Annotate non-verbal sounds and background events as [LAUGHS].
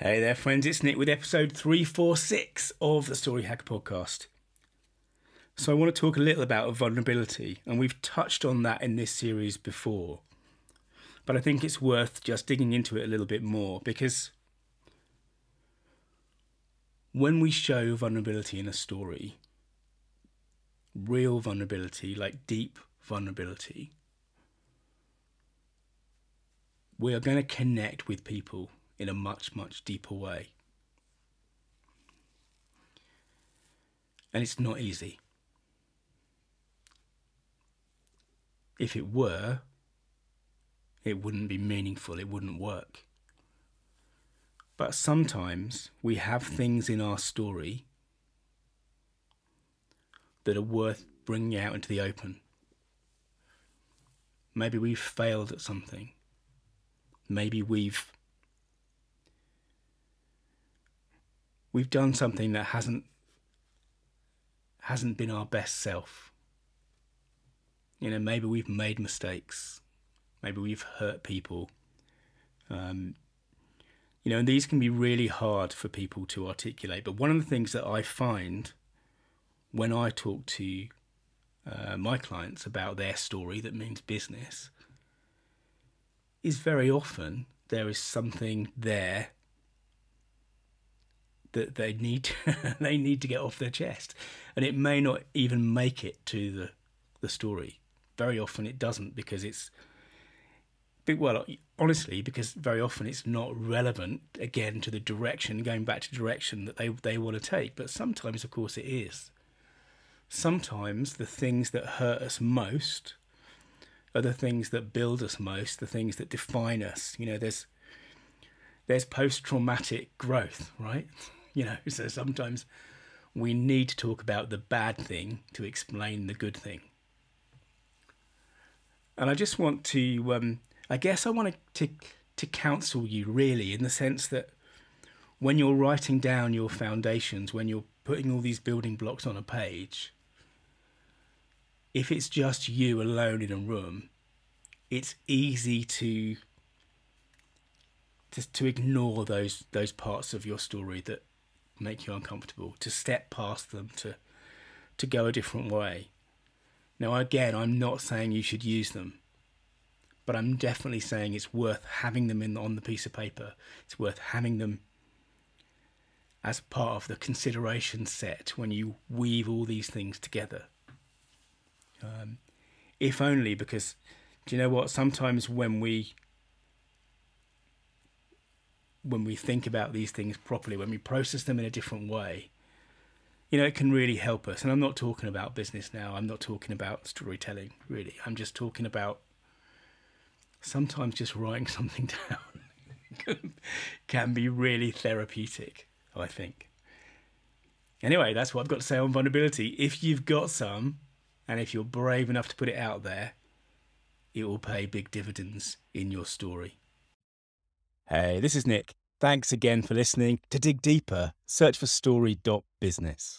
Hey there, friends. It's Nick with episode 346 of the Story Hacker podcast. So, I want to talk a little about vulnerability, and we've touched on that in this series before. But I think it's worth just digging into it a little bit more because when we show vulnerability in a story, real vulnerability, like deep vulnerability, we are going to connect with people in a much, much deeper way. And it's not easy. If it were, it wouldn't be meaningful, it wouldn't work. But sometimes we have things in our story that are worth bringing out into the open. Maybe we've failed at something. Maybe we've we've done something that hasn't hasn't been our best self. You know, maybe we've made mistakes. Maybe we've hurt people. Um, you know, and these can be really hard for people to articulate. But one of the things that I find when I talk to uh, my clients about their story that means business is very often there is something there that they need [LAUGHS] they need to get off their chest, and it may not even make it to the the story. Very often it doesn't because it's well honestly because very often it's not relevant again to the direction going back to direction that they they want to take. But sometimes of course it is. Sometimes the things that hurt us most are the things that build us most the things that define us. You know there's there's post traumatic growth right you know, [LAUGHS] so sometimes we need to talk about the bad thing to explain the good thing. And I just want to, um, I guess I want to, to counsel you really in the sense that when you're writing down your foundations, when you're putting all these building blocks on a page, if it's just you alone in a room, it's easy to to, to ignore those those parts of your story that make you uncomfortable, to step past them, to to go a different way. Now again, I'm not saying you should use them, but I'm definitely saying it's worth having them in on the piece of paper. It's worth having them as part of the consideration set when you weave all these things together. Um, if only because, do you know what? Sometimes when we when we think about these things properly, when we process them in a different way, you know, it can really help us. And I'm not talking about business now. I'm not talking about storytelling, really. I'm just talking about sometimes just writing [LAUGHS] something down [LAUGHS] can be really therapeutic, I think. Anyway, that's what I've got to say on vulnerability. If you've got some, and if you're brave enough to put it out there, it will pay big dividends in your story. Hey, this is Nick. Thanks again for listening. To dig deeper, search for story.business.